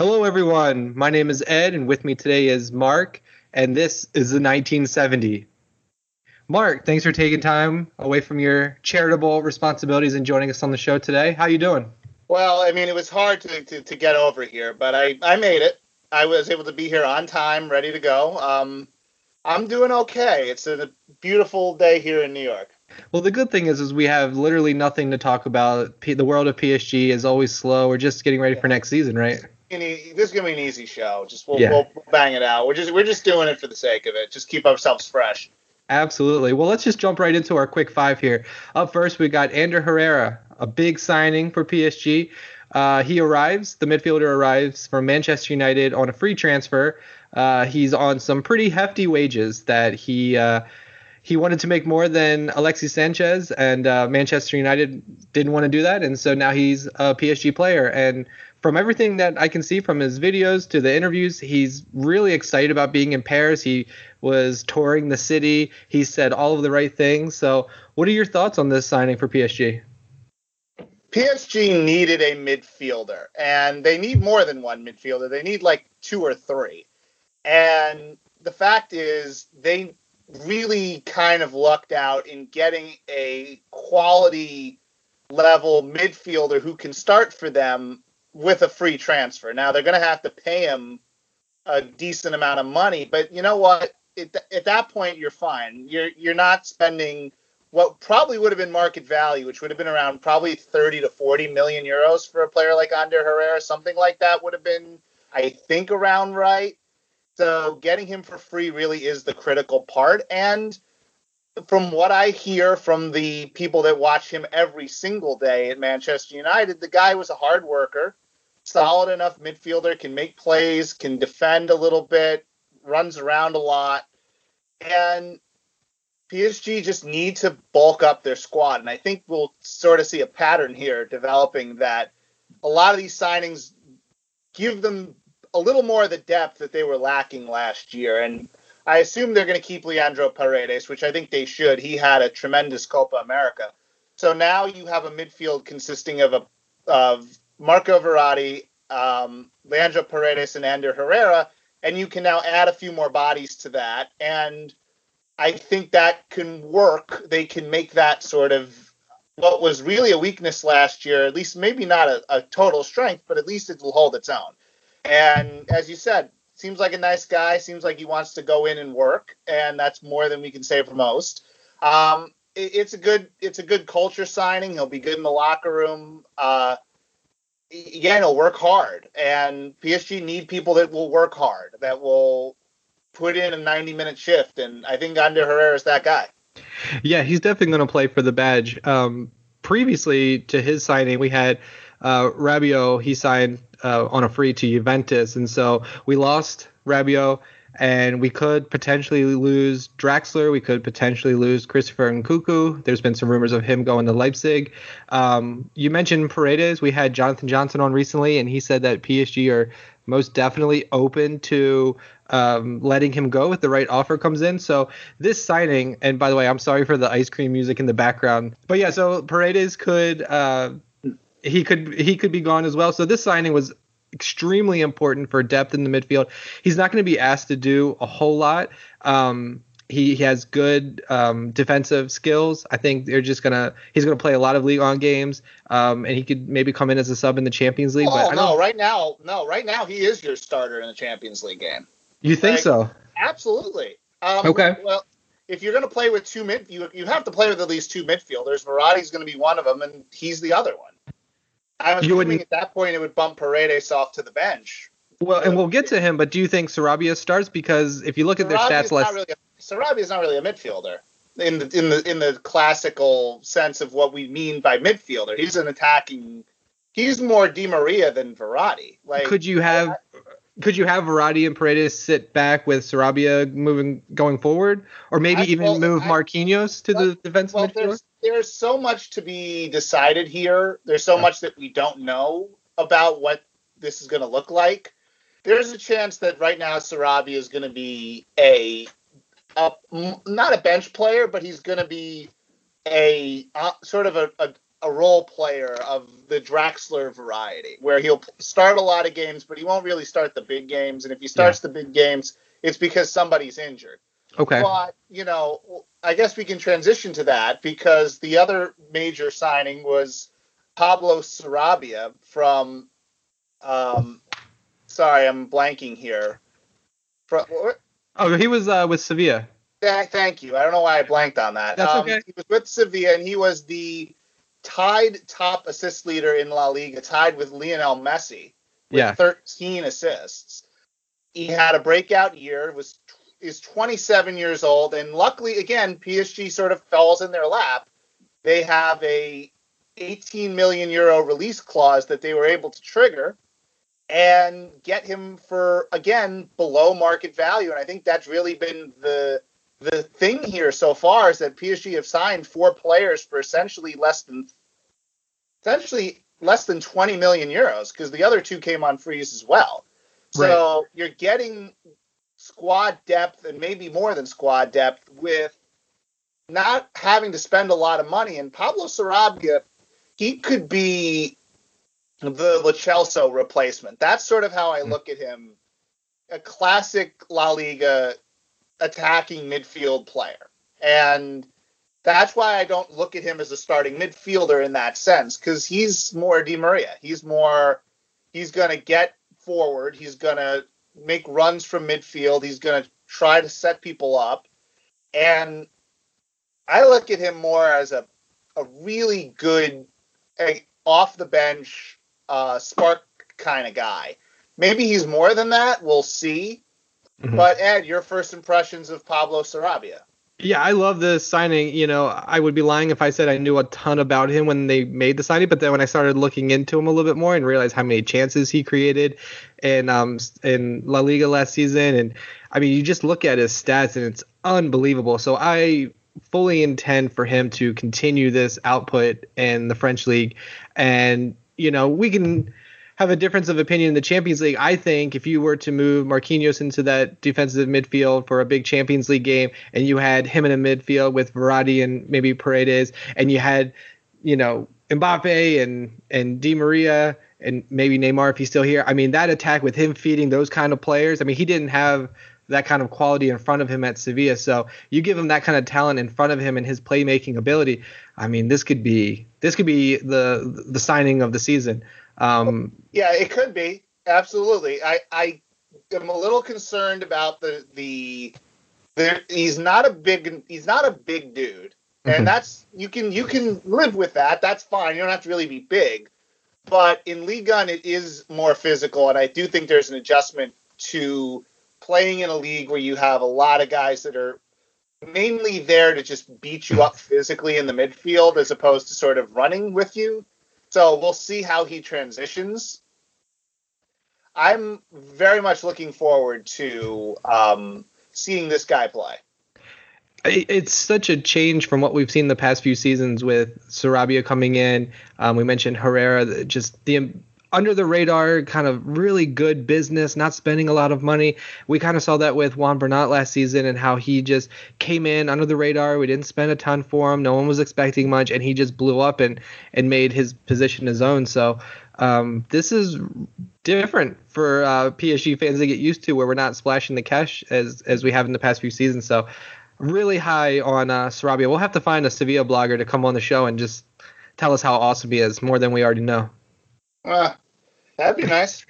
Hello, everyone. My name is Ed, and with me today is Mark, and this is the 1970. Mark, thanks for taking time away from your charitable responsibilities and joining us on the show today. How you doing? Well, I mean, it was hard to, to, to get over here, but I, I made it. I was able to be here on time, ready to go. Um, I'm doing okay. It's a beautiful day here in New York. Well, the good thing is, is we have literally nothing to talk about. P- the world of PSG is always slow. We're just getting ready for next season, right? This is gonna be an easy show. Just we'll, yeah. we'll, bang it out. We're just we're just doing it for the sake of it. Just keep ourselves fresh. Absolutely. Well, let's just jump right into our quick five here. Up first, we got Ander Herrera, a big signing for PSG. Uh, he arrives, the midfielder arrives from Manchester United on a free transfer. Uh, he's on some pretty hefty wages that he uh, he wanted to make more than Alexis Sanchez, and uh, Manchester United didn't want to do that, and so now he's a PSG player. And from everything that I can see from his videos to the interviews, he's really excited about being in Paris. He was touring the city. He said all of the right things. So, what are your thoughts on this signing for PSG? PSG needed a midfielder, and they need more than one midfielder. They need like two or three. And the fact is, they really kind of lucked out in getting a quality level midfielder who can start for them with a free transfer. Now they're going to have to pay him a decent amount of money, but you know what? It, at that point, you're fine. You're you're not spending what probably would have been market value, which would have been around probably 30 to 40 million euros for a player like Ander Herrera. Something like that would have been, I think, around right. So getting him for free really is the critical part. And from what I hear from the people that watch him every single day at Manchester United, the guy was a hard worker, solid enough midfielder, can make plays, can defend a little bit, runs around a lot. And PSG just need to bulk up their squad. And I think we'll sort of see a pattern here developing that a lot of these signings give them a little more of the depth that they were lacking last year. And I assume they're going to keep Leandro Paredes, which I think they should. He had a tremendous Copa America. So now you have a midfield consisting of a of Marco Verratti, um, Leandro Paredes, and Ander Herrera, and you can now add a few more bodies to that. And I think that can work. They can make that sort of what was really a weakness last year, at least maybe not a, a total strength, but at least it will hold its own. And as you said, seems like a nice guy. Seems like he wants to go in and work, and that's more than we can say for most. Um, it, it's a good it's a good culture signing. He'll be good in the locker room. Uh, again, he'll work hard, and PSG need people that will work hard, that will put in a 90 minute shift, and I think Ander Herrera is that guy. Yeah, he's definitely going to play for the badge. Um, previously to his signing, we had uh, Rabiot. He signed uh, on a free to Juventus, and so we lost Rabiot, and we could potentially lose Draxler. We could potentially lose Christopher Nkunku. There's been some rumors of him going to Leipzig. Um, you mentioned Paredes. We had Jonathan Johnson on recently, and he said that PSG are most definitely open to um, letting him go if the right offer comes in. So this signing, and by the way, I'm sorry for the ice cream music in the background, but yeah, so Paredes could uh, he could he could be gone as well. So this signing was extremely important for depth in the midfield. He's not going to be asked to do a whole lot. Um, he, he, has good um, defensive skills. I think they're just gonna he's gonna play a lot of Ligue 1 games, um, and he could maybe come in as a sub in the Champions League. Oh no, right now, no, right now he is your starter in the Champions League game. You think like, so? Absolutely. Um, okay. Well, if you're going to play with two mid, you you have to play with at least two midfielders. Verratti's going to be one of them, and he's the other one. I'm assuming at that point it would bump Paredes off to the bench. Well, and we'll get to him, but do you think Sarabia starts? Because if you look at their stats, last really Sarabia is not really a midfielder in the in the in the classical sense of what we mean by midfielder. He's an attacking. He's more Di Maria than Verratti. Like, could you have? Could you have Verratti and Paredes sit back with Sarabia moving going forward, or maybe I, even well, move I, Marquinhos to well, the defensive well, midfield? there's so much to be decided here. There's so much that we don't know about what this is going to look like. There's a chance that right now Sarabia is going to be a, a not a bench player, but he's going to be a uh, sort of a, a, a role player of the Draxler variety, where he'll start a lot of games, but he won't really start the big games. And if he starts yeah. the big games, it's because somebody's injured. Okay. But you know, I guess we can transition to that because the other major signing was Pablo Sarabia from. Um, sorry, I'm blanking here. From, oh, he was uh, with Sevilla. Thank you. I don't know why I blanked on that. That's um, okay. He was with Sevilla, and he was the tied top assist leader in La Liga, tied with Lionel Messi with yeah. 13 assists. He had a breakout year. Was is 27 years old, and luckily, again, PSG sort of falls in their lap. They have a 18 million euro release clause that they were able to trigger and get him for again below market value. And I think that's really been the the thing here so far is that PSG have signed four players for essentially less than essentially less than 20 million euros because the other two came on freeze as well. So right. you're getting squad depth and maybe more than squad depth with not having to spend a lot of money. And Pablo Sarabia, he could be the Lo Celso replacement. That's sort of how I hmm. look at him. A classic La Liga attacking midfield player. And that's why I don't look at him as a starting midfielder in that sense, because he's more Di Maria. He's more, he's going to get forward. He's going to make runs from midfield. He's going to try to set people up. And I look at him more as a, a really good, a, off the bench, uh, spark kind of guy. Maybe he's more than that. We'll see. Mm-hmm. But Ed, your first impressions of Pablo Sarabia? Yeah, I love the signing. You know, I would be lying if I said I knew a ton about him when they made the signing, but then when I started looking into him a little bit more and realized how many chances he created in um in La Liga last season, and I mean, you just look at his stats and it's unbelievable. So I fully intend for him to continue this output in the French league, and you know, we can have a difference of opinion in the Champions League. I think if you were to move Marquinhos into that defensive midfield for a big Champions League game, and you had him in a midfield with Verratti and maybe Paredes, and you had, you know, Mbappe and and Di Maria and maybe Neymar if he's still here. I mean, that attack with him feeding those kind of players. I mean, he didn't have that kind of quality in front of him at Sevilla. So you give him that kind of talent in front of him and his playmaking ability. I mean, this could be this could be the the signing of the season. Um, yeah, it could be absolutely. I I am a little concerned about the the. the he's not a big he's not a big dude, and mm-hmm. that's you can you can live with that. That's fine. You don't have to really be big, but in Ligue 1 it is more physical, and I do think there's an adjustment to playing in a league where you have a lot of guys that are mainly there to just beat you up physically in the midfield as opposed to sort of running with you. So we'll see how he transitions. I'm very much looking forward to um, seeing this guy play. It's such a change from what we've seen the past few seasons with Sarabia coming in. Um, we mentioned Herrera, just the under the radar, kind of really good business, not spending a lot of money. We kind of saw that with Juan Bernat last season and how he just came in under the radar. We didn't spend a ton for him. No one was expecting much, and he just blew up and and made his position his own. So um, this is different for uh, PSG fans to get used to, where we're not splashing the cash as as we have in the past few seasons. So really high on uh, Sarabia. We'll have to find a Sevilla blogger to come on the show and just tell us how awesome he is, more than we already know. Uh, that'd be nice.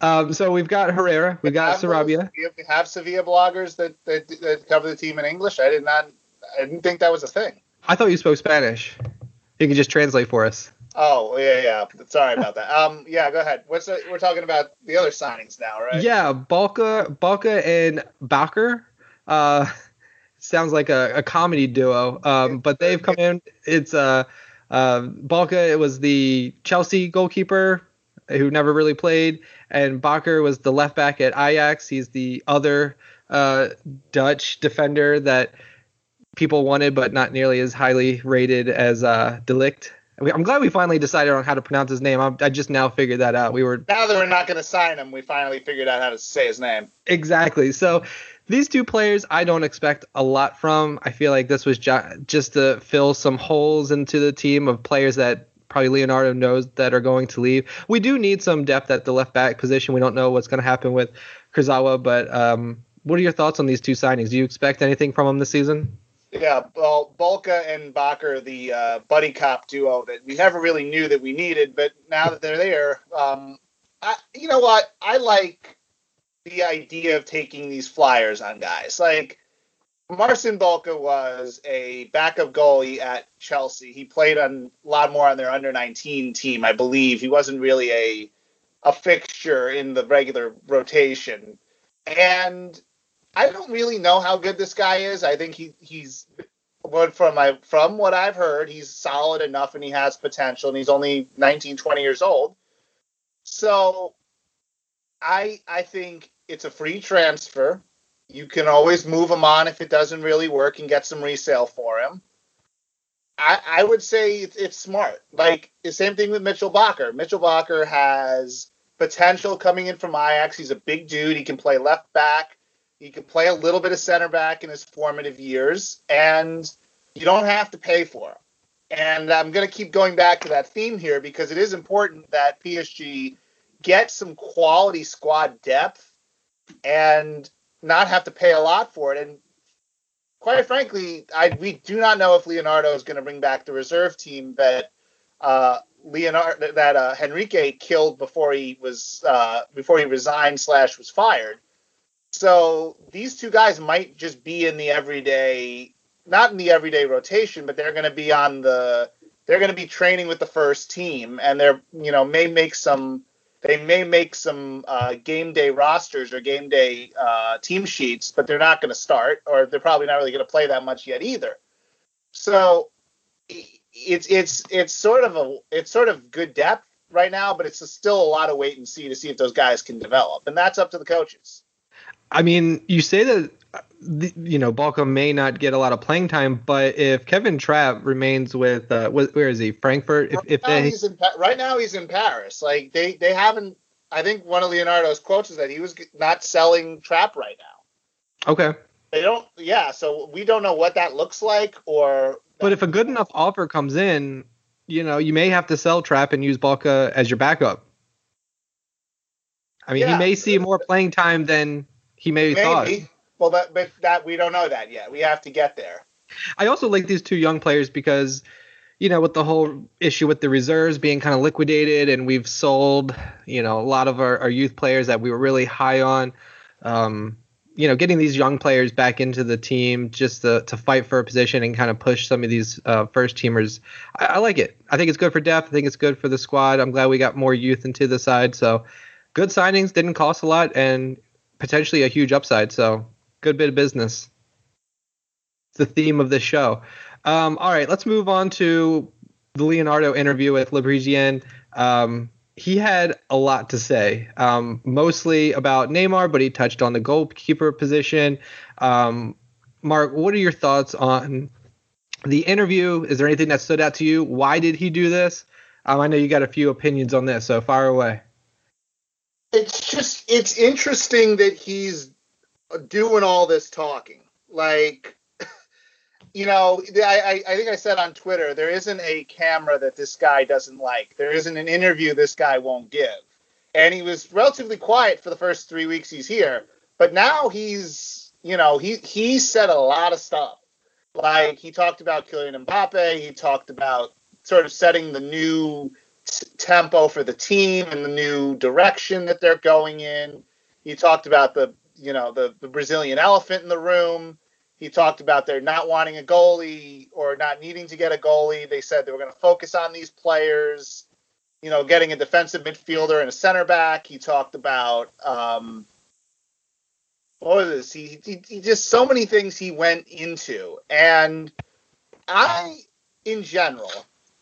Um, so we've got Herrera, we got Sarabia. We have, have Sevilla bloggers that, that, that cover the team in English. I did not. I didn't think that was a thing. I thought you spoke Spanish. You can just translate for us. Oh yeah, yeah. Sorry about that. Um, yeah, go ahead. What's the, we're talking about the other signings now, right? Yeah, Balka, Balka and Bakker. Uh, sounds like a, a comedy duo. Um, but they've come in. It's uh uh, Balka it was the Chelsea goalkeeper who never really played, and Bakker was the left back at Ajax. He's the other uh, Dutch defender that people wanted, but not nearly as highly rated as uh, De Ligt. I'm glad we finally decided on how to pronounce his name. I'm, i just now figured that out. We were now that we're not going to sign him, we finally figured out how to say his name. Exactly. So these two players I don't expect a lot from. I feel like this was ju- just to fill some holes into the team of players that probably Leonardo knows that are going to leave. We do need some depth at the left back position. We don't know what's going to happen with Kurzawa, but um, what are your thoughts on these two signings? Do you expect anything from them this season? Yeah, well, Balka and Bakker, the uh, buddy cop duo that we never really knew that we needed, but now that they're there, um, I, you know what? I like the idea of taking these flyers on guys. Like Marcin Balka was a backup goalie at Chelsea. He played on a lot more on their under 19 team, I believe. He wasn't really a a fixture in the regular rotation. And I don't really know how good this guy is. I think he he's from my from what I've heard, he's solid enough and he has potential and he's only 19, 20 years old. So I I think it's a free transfer. You can always move him on if it doesn't really work and get some resale for him. I, I would say it's, it's smart. Like the same thing with Mitchel Bakker. Mitchel Bakker has potential coming in from Ajax. He's a big dude. He can play left back. He can play a little bit of center back in his formative years, and you don't have to pay for him. And I'm going to keep going back to that theme here because it is important that PSG get some quality squad depth and not have to pay a lot for it. And quite frankly, I we do not know if Leonardo is going to bring back the reserve team that uh, Leonardo that uh, Henrique killed before he was uh, before he resigned slash was fired. So these two guys might just be in the everyday, not in the everyday rotation, but they're going to be on the they're going to be training with the first team, and they're you know may make some they may make some uh, game day rosters or game day uh, team sheets, but they're not going to start, or they're probably not really going to play that much yet either. So it's it's it's sort of a it's sort of good depth right now, but it's still a lot of wait and see to see if those guys can develop, and that's up to the coaches. I mean, you say that you know Balka may not get a lot of playing time, but if Kevin Trapp remains with uh, where is he? Frankfurt. If, right, if now they, he's in, right now he's in Paris. Like they they haven't. I think one of Leonardo's quotes is that he was not selling Trapp right now. Okay. They don't. Yeah. So we don't know what that looks like, or. But if a good enough offer comes in, you know, you may have to sell Trapp and use Balka as your backup. I mean, Yeah. he may see more playing time than he may maybe. thought. Well, that but that we don't know that yet. We have to get there. I also like these two young players because, you know, with the whole issue with the reserves being kind of liquidated and we've sold, you know, a lot of our, our youth players that we were really high on. Um, you know, getting these young players back into the team just to, to fight for a position and kind of push some of these uh, first teamers. I, I like it. I think it's good for depth. I think it's good for the squad. I'm glad we got more youth into the side. So good signings, didn't cost a lot, and potentially a huge upside. So good bit of business. It's the theme of this show. Um, all right, let's move on to the Leonardo interview with Le Um, he had a lot to say, um, mostly about Neymar, but he touched on the goalkeeper position. Um, Mark, what are your thoughts on the interview? Is there anything that stood out to you? Why did he do this? Um, I know you got a few opinions on this, so fire away. It's just it's interesting that he's doing all this talking. Like, you know, I, I think I said on Twitter there isn't a camera that this guy doesn't like. There isn't an interview this guy won't give. And he was relatively quiet for the first three weeks he's here, but now he's you know he he said a lot of stuff. Like he talked about Kylian Mbappe. He talked about sort of setting the new t- tempo for the team and the new direction that they're going in. He talked about the you know the, the Brazilian elephant in the room. He talked about their not wanting a goalie or not needing to get a goalie. They said they were going to focus on these players. You know, getting a defensive midfielder and a center back. He talked about um, what was this? He, he, he just so many things he went into, and I, in general,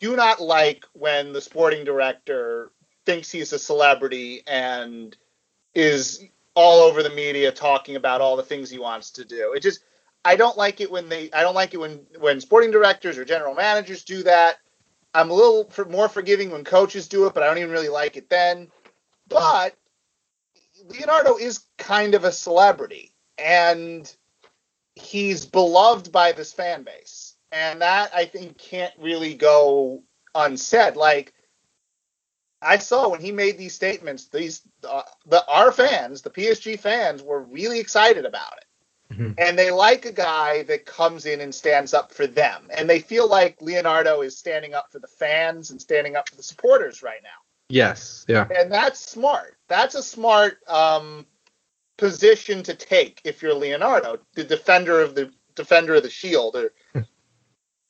do not like when the sporting director thinks he's a celebrity and is all over the media talking about all the things he wants to do. It just I don't like it when they I don't like it when when sporting directors or general managers do that. I'm a little for, more forgiving when coaches do it, but I don't even really like it then. But Leonardo is kind of a celebrity, and he's beloved by this fan base, and that I think can't really go unsaid. Like I saw when he made these statements, these uh, the our fans, the PSG fans, were really excited about it. Mm-hmm. And they like a guy that comes in and stands up for them. And they feel like Leonardo is standing up for the fans and standing up for the supporters right now. Yes, yeah. And that's smart. That's a smart um, position to take if you're Leonardo, the defender of the defender of the shield, or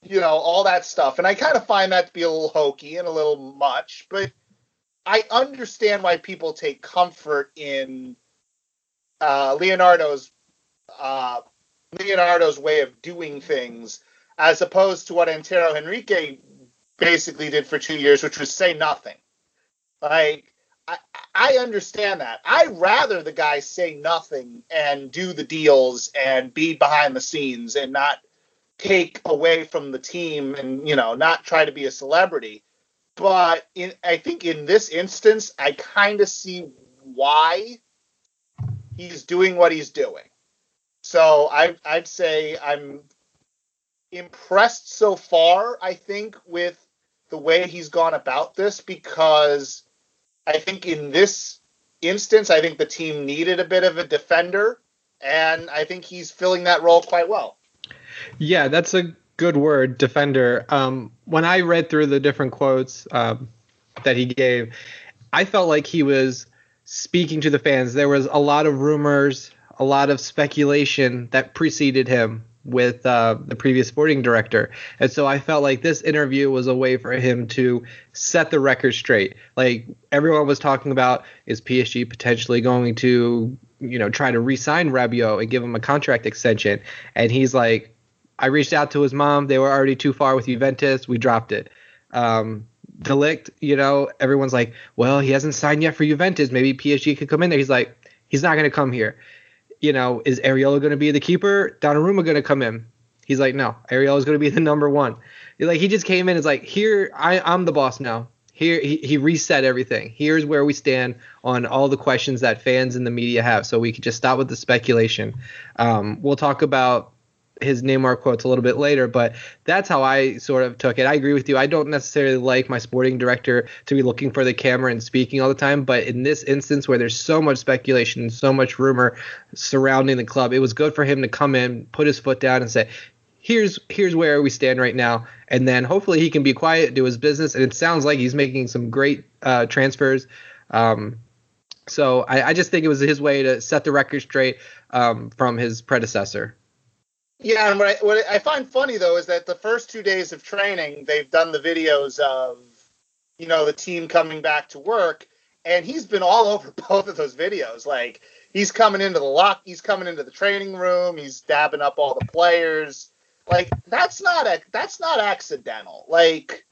you know all that stuff. And I kind of find that to be a little hokey and a little much, but I understand why people take comfort in uh, Leonardo's uh, Leonardo's way of doing things, as opposed to what Antero Henrique basically did for two years, which was say nothing. Like I, I understand that. I'd rather the guy say nothing and do the deals and be behind the scenes and not take away from the team and you know not try to be a celebrity. But in, I think in this instance, I kind of see why he's doing what he's doing. So I, I'd say I'm impressed so far. I think with the way he's gone about this because I think in this instance, I think the team needed a bit of a defender, and I think he's filling that role quite well. Yeah, that's a good word, defender. Um, when I read through the different quotes um, that he gave, I felt like he was speaking to the fans. There was a lot of rumors, a lot of speculation that preceded him with uh, the previous sporting director. And so I felt like this interview was a way for him to set the record straight. Like everyone was talking about is PSG potentially going to, you know, try to re-sign Rabiot and give him a contract extension. And he's like, I reached out to his mom. They were already too far with Juventus. We dropped it. Um, de Ligt, you know, everyone's like, well, he hasn't signed yet for Juventus. Maybe PSG could come in there. He's like, he's not going to come here you know, is Areola going to be the keeper? Donnarumma going to come in? He's like, no, Areola is going to be the number one. Like he just came in is like, here, I, I'm the boss now. Here, he, he reset everything. Here's where we stand on all the questions that fans and the media have. So we could just stop with the speculation. Um, we'll talk about his Neymar quotes a little bit later, but that's how I sort of took it. I agree with you. I don't necessarily like my sporting director to be looking for the camera and speaking all the time, but in this instance where there's so much speculation, and so much rumor surrounding the club, it was good for him to come in, put his foot down and say, "Here's here's where we stand right now." And then hopefully he can be quiet, do his business, and it sounds like he's making some great uh, transfers. Um, so I, I, just think it was his way to set the record straight um, from his predecessor. Yeah, and what I, what I find funny though is that the first two days of training, they've done the videos of, you know, the team coming back to work, and he's been all over both of those videos. Like he's coming into the lock, he's coming into the training room, he's dabbing up all the players. Like that's not a that's not accidental. Like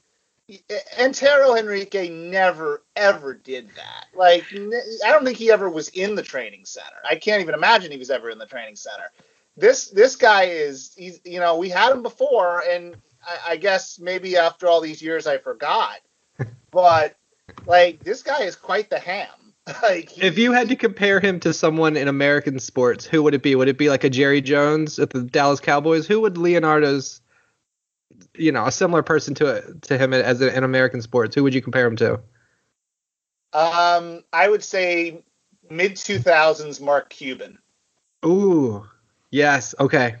Antero Henrique never ever did that. Like I don't think he ever was in the training center. I can't even imagine he was ever in the training center this this guy is he's you know we had him before and I, I guess maybe after all these years I forgot, but like this guy is quite the ham. like he, if you had to compare him to someone in American sports, who would it be? Would it be like a Jerry Jones at the Dallas Cowboys? Who would Leonardo's you know a similar person to to him as in American sports? Who would you compare him to? Um, I would say mid two thousands Mark Cuban. Ooh, Yes. Okay.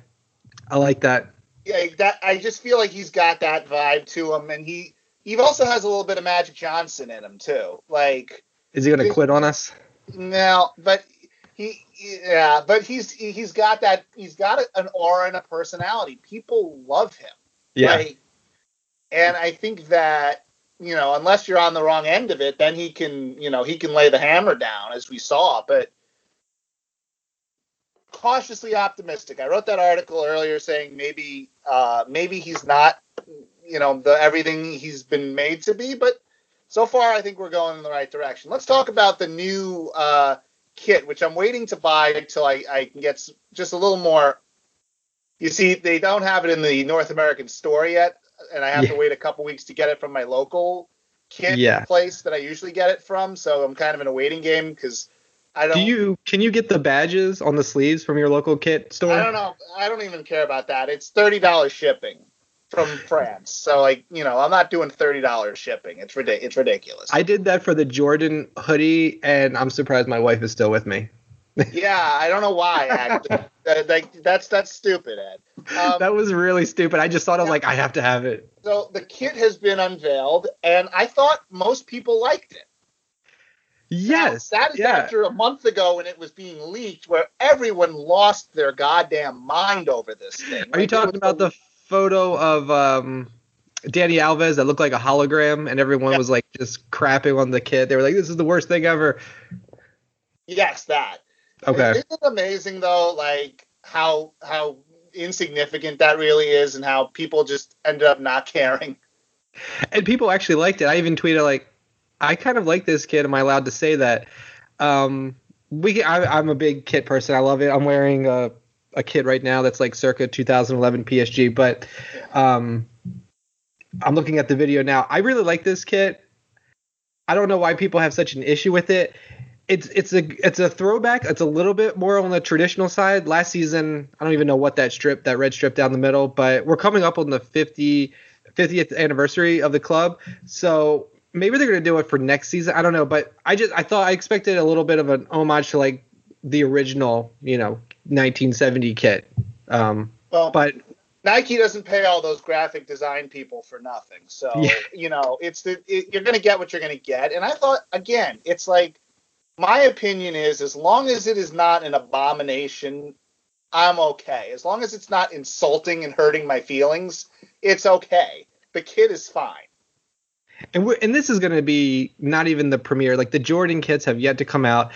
I like that. Yeah, that I just feel like he's got that vibe to him, and he he also has a little bit of Magic Johnson in him too. Like, is he gonna quit on us? No, but he yeah, but he's he's got that he's got an aura and a personality. People love him. Yeah. Like, and I think that you know, unless you're on the wrong end of it, then he can you know he can lay the hammer down as we saw. But cautiously optimistic. I wrote that article earlier saying maybe uh, maybe he's not you know the everything he's been made to be, but so far I think we're going in the right direction. Let's talk about the new uh, kit, which I'm waiting to buy until I, I can get just a little more. You see, they don't have it in the North American store yet, and I have yeah. to wait a couple weeks to get it from my local kit yeah. place that I usually get it from. So I'm kind of in a waiting game because I don't. Do you can you get the badges on the sleeves from your local kit store? I don't know. I don't even care about that. It's thirty dollars shipping from France. So like, you know, I'm not doing thirty dollars shipping. It's ridiculous. It's ridiculous. I did that for the Jordan hoodie, and I'm surprised my wife is still with me. yeah, I don't know why. Actually. like that's that's stupid, Ed. Um, that was really stupid. I just thought of yeah. like I have to have it. So the kit has been unveiled, and I thought most people liked it. Yes. Now, that is yeah. after a month ago when it was being leaked, where everyone lost their goddamn mind over this thing. Are like, you talking about the photo of um, Dani Alves that looked like a hologram, and everyone yeah. was like just crapping on the kid? They were like, "This is the worst thing ever." Yes, that. Okay. Isn't it amazing though, like how how insignificant that really is, and how people just ended up not caring. And people actually liked it. I even tweeted like, I kind of like this kid. Am I allowed to say that? Um, we I, am a big kit person. I love it. I'm wearing a a kit right now that's like circa 2011 PSG, but um, I'm looking at the video now. I really like this kit. I don't know why people have such an issue with it. It's it's a it's a throwback. It's a little bit more on the traditional side. Last season, I don't even know what that strip, that red strip down the middle, but we're coming up on the 50 50th anniversary of the club. So maybe they're gonna do it for next season. I don't know, but I just I thought I expected a little bit of an homage to like the original, you know, 1970 kit. Um, well, but Nike doesn't pay all those graphic design people for nothing. So yeah. you know, it's the it, you're gonna get what you're gonna get. And I thought again, it's like my opinion is as long as it is not an abomination, I'm okay. As long as it's not insulting and hurting my feelings, it's okay. The kid is fine. And we and this is going to be not even the premiere. Like the Jordan kits have yet to come out.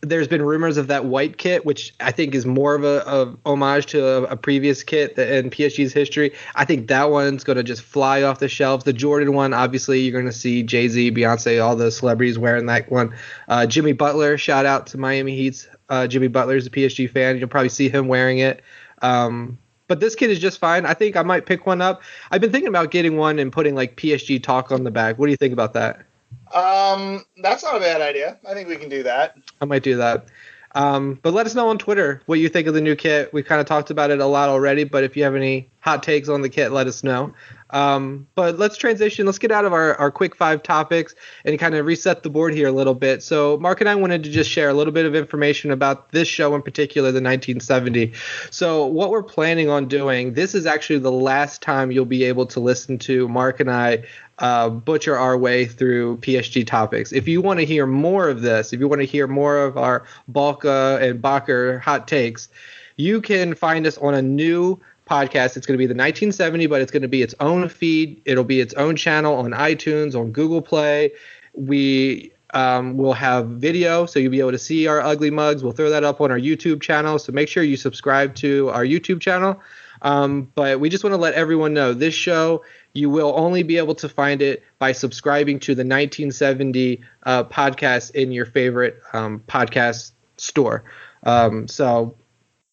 There's been rumors of that white kit, which I think is more of a of homage to a, a previous kit in PSG's history. I think that one's going to just fly off the shelves. The Jordan one, obviously, you're going to see Jay Z, Beyonce, all the celebrities wearing that one. Uh, Jimmy Butler, shout out to Miami Heat's uh, Jimmy Butler is a PSG fan. You'll probably see him wearing it. Um, but this kit is just fine. I think I might pick one up. I've been thinking about getting one and putting like PSG talk on the back. What do you think about that? Um, that's not a bad idea. I think we can do that. I might do that. Um, but let us know on Twitter what you think of the new kit. We kind of talked about it a lot already, but if you have any hot takes on the kit, let us know. Um, but let's transition. Let's get out of our, our quick five topics and kind of reset the board here a little bit. So, Mark and I wanted to just share a little bit of information about this show in particular, the 1970. So, what we're planning on doing, this is actually the last time you'll be able to listen to Mark and I uh, butcher our way through PSG topics. If you want to hear more of this, if you want to hear more of our Balka and Bakker hot takes, you can find us on a new podcast. It's going to be the 1970, but it's going to be its own feed. It'll be its own channel on iTunes, on Google Play. We um, will have video, so you'll be able to see our ugly mugs. We'll throw that up on our YouTube channel. So make sure you subscribe to our YouTube channel. Um, but we just want to let everyone know this show, you will only be able to find it by subscribing to the 1970 uh, podcast in your favorite um, podcast store. Um, so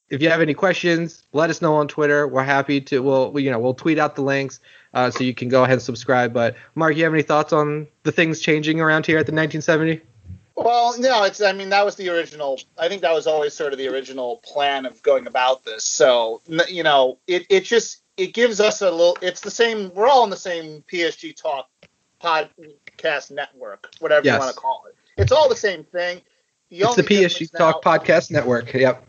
if you have any questions, let us know on Twitter. We're happy to. We'll you know we'll tweet out the links uh, so you can go ahead and subscribe. But Mark, you have any thoughts on the things changing around here at the 1970? Well, no, it's. I mean, that was the original. I think that was always sort of the original plan of going about this. So you know, it it just it gives us a little. It's the same. We're all in the same PSG Talk podcast network, whatever yes. you want to call it. It's all the same thing. The it's the PSG Talk now, podcast network. Yep.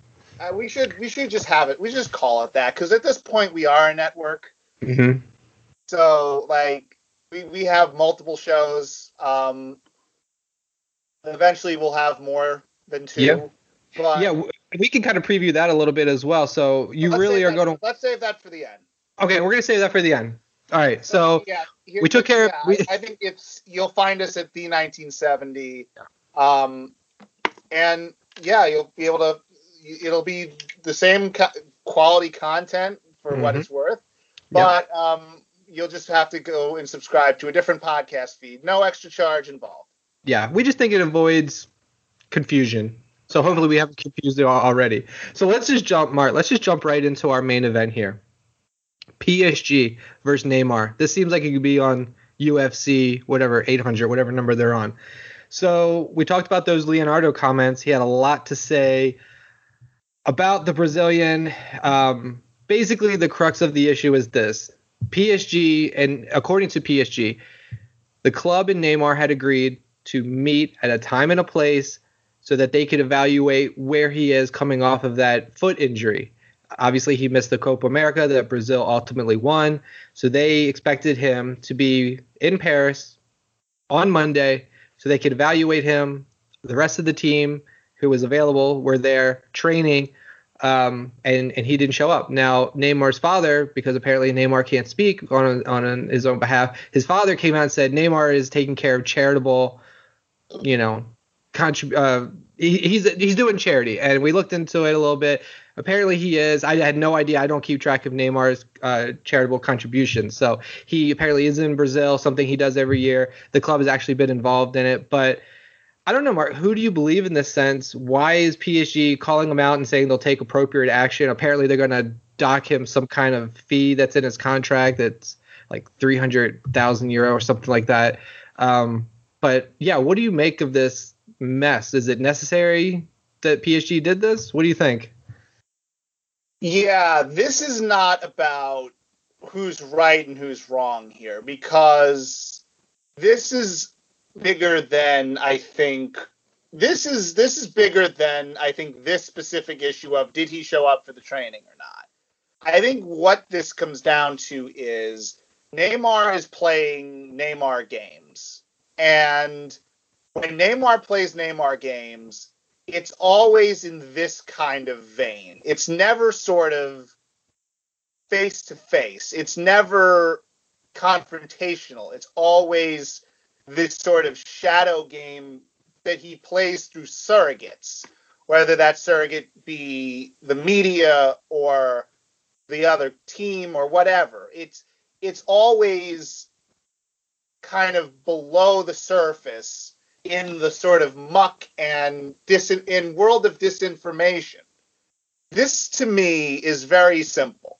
We should we should just have it. We just call it that because at this point we are a network. Mm-hmm. So like we we have multiple shows. Um, eventually we'll have more than two. Yeah. But yeah, we can kind of preview that a little bit as well. So you really are that, going to let's save that for the end. Okay, we're gonna save that for the end. All right, so, so yeah, we took care yeah, of. We, I think it's you'll find us at the 1970. Yeah. Um, and yeah, you'll be able to it'll be the same quality content for mm-hmm. what it's worth, but yep. um, you'll just have to go and subscribe to a different podcast feed. No extra charge involved. Yeah, we just think it avoids confusion. So hopefully we haven't confused it already. So let's just jump, Mark. Let's just jump right into our main event here. PSG versus Neymar. This seems like it could be on UFC, whatever, 800, whatever number they're on. So we talked about those Leonardo comments. He had a lot to say about the Brazilian. Um, basically, the crux of the issue is this: PSG, and according to PSG, the club and Neymar had agreed to meet at a time and a place so that they could evaluate where he is coming off of that foot injury. Obviously, he missed the Copa America that Brazil ultimately won. So they expected him to be in Paris on Monday so they could evaluate him. The rest of the team who was available were there training, um, and and he didn't show up. Now Neymar's father, because apparently Neymar can't speak on on his own behalf, his father came out and said Neymar is taking care of charitable, you know, contrib- uh, he, he's he's doing charity, and we looked into it a little bit. Apparently, he is. I had no idea. I don't keep track of Neymar's uh, charitable contributions. So he apparently is in Brazil, something he does every year. The club has actually been involved in it, but I don't know, Mark. Who do you believe in this sense? Why is PSG calling him out and saying they'll take appropriate action? Apparently, they're going to dock him some kind of fee that's in his contract that's like 300,000 euro or something like that. Um, but yeah, what do you make of this mess? Is it necessary that PSG did this? What do you think? Yeah, this is not about who's right and who's wrong here because this is bigger than I think this is this is bigger than I think this specific issue of did he show up for the training or not. I think what this comes down to is Neymar is playing Neymar games. And when Neymar plays Neymar games, it's always in this kind of vein. It's never sort of face to face. It's never confrontational. It's always this sort of shadow game that he plays through surrogates, whether that surrogate be the media or the other team or whatever. It's it's always kind of below the surface in the sort of muck and dis- in world of disinformation. This to me is very simple.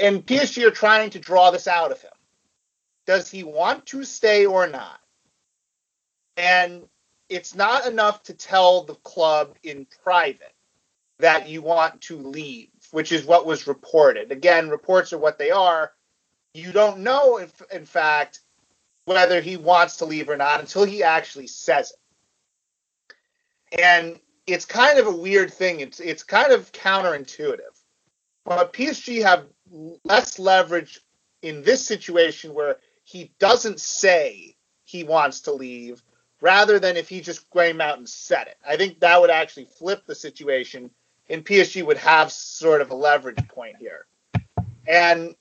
And PSG are trying to draw this out of him. Does he want to stay or not? And it's not enough to tell the club in private that you want to leave, which is what was reported. Again, reports are what they are. You don't know, if, in fact, whether he wants to leave or not until he actually says it. And it's kind of a weird thing. It's it's kind of counterintuitive. But PSG have less leverage in this situation where he doesn't say he wants to leave, rather than if he just came out and said it. I think that would actually flip the situation, and PSG would have sort of a leverage point here. And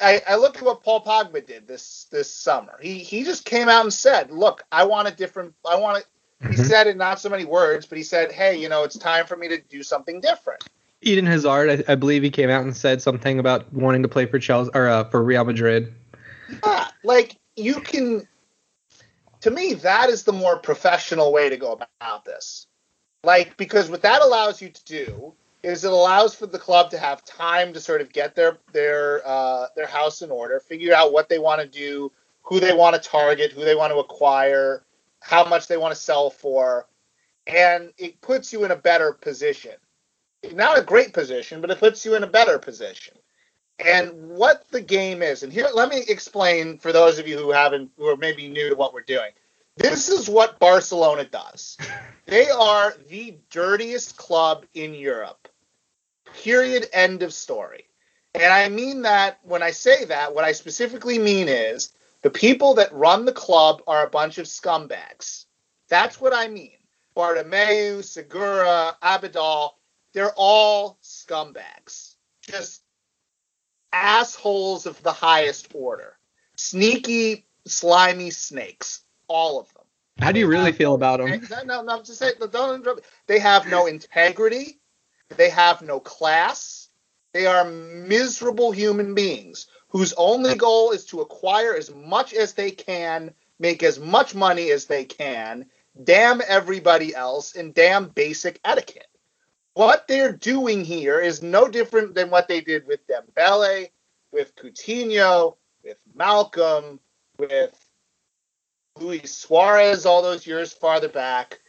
I, I look at what Paul Pogba did this this summer. He he just came out and said, "Look, I want a different. I want to." Mm-hmm. He said it not so many words, but he said, "Hey, you know, it's time for me to do something different." Eden Hazard, I, I believe he came out and said something about wanting to play for Chelsea or uh, for Real Madrid. Yeah, like you can. To me, that is the more professional way to go about this. Like because what that allows you to do is it allows for the club to have time to sort of get their their uh, their house in order, figure out what they want to do, who they want to target, who they want to acquire, how much they want to sell for, and it puts you in a better position. Not a great position, but it puts you in a better position. And what the game is, and here let me explain for those of you who haven't who are maybe new to what we're doing. This is what Barcelona does. They are the dirtiest club in Europe Period. End of story. And I mean that when I say that, what I specifically mean is the people that run the club are a bunch of scumbags. That's what I mean. Bartomeu, Segura, Abidal, they're all scumbags. Just assholes of the highest order. Sneaky, slimy snakes. All of them. How do you really feel about them? Eh, no, no, just say, don't, they have no integrity. They have no class. They are miserable human beings whose only goal is to acquire as much as they can, make as much money as they can, damn everybody else, and damn basic etiquette. What they're doing here is no different than what they did with Dembele, with Coutinho, with Malcom, with Luis Suarez all those years farther back.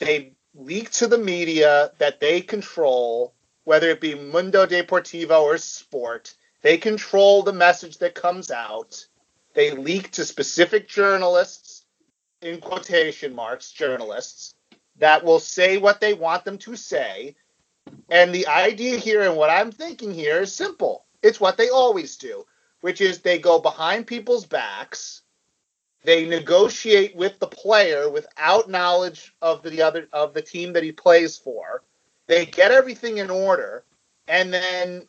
They leak to the media that they control, whether it be Mundo Deportivo or Sport. They control the message that comes out. They leak to specific journalists, in quotation marks, journalists, that will say what they want them to say. And the idea here and what I'm thinking here is simple. It's what they always do, which is they go behind people's backs they negotiate with the player without knowledge of the other of the team that he plays for. They get everything in order, and then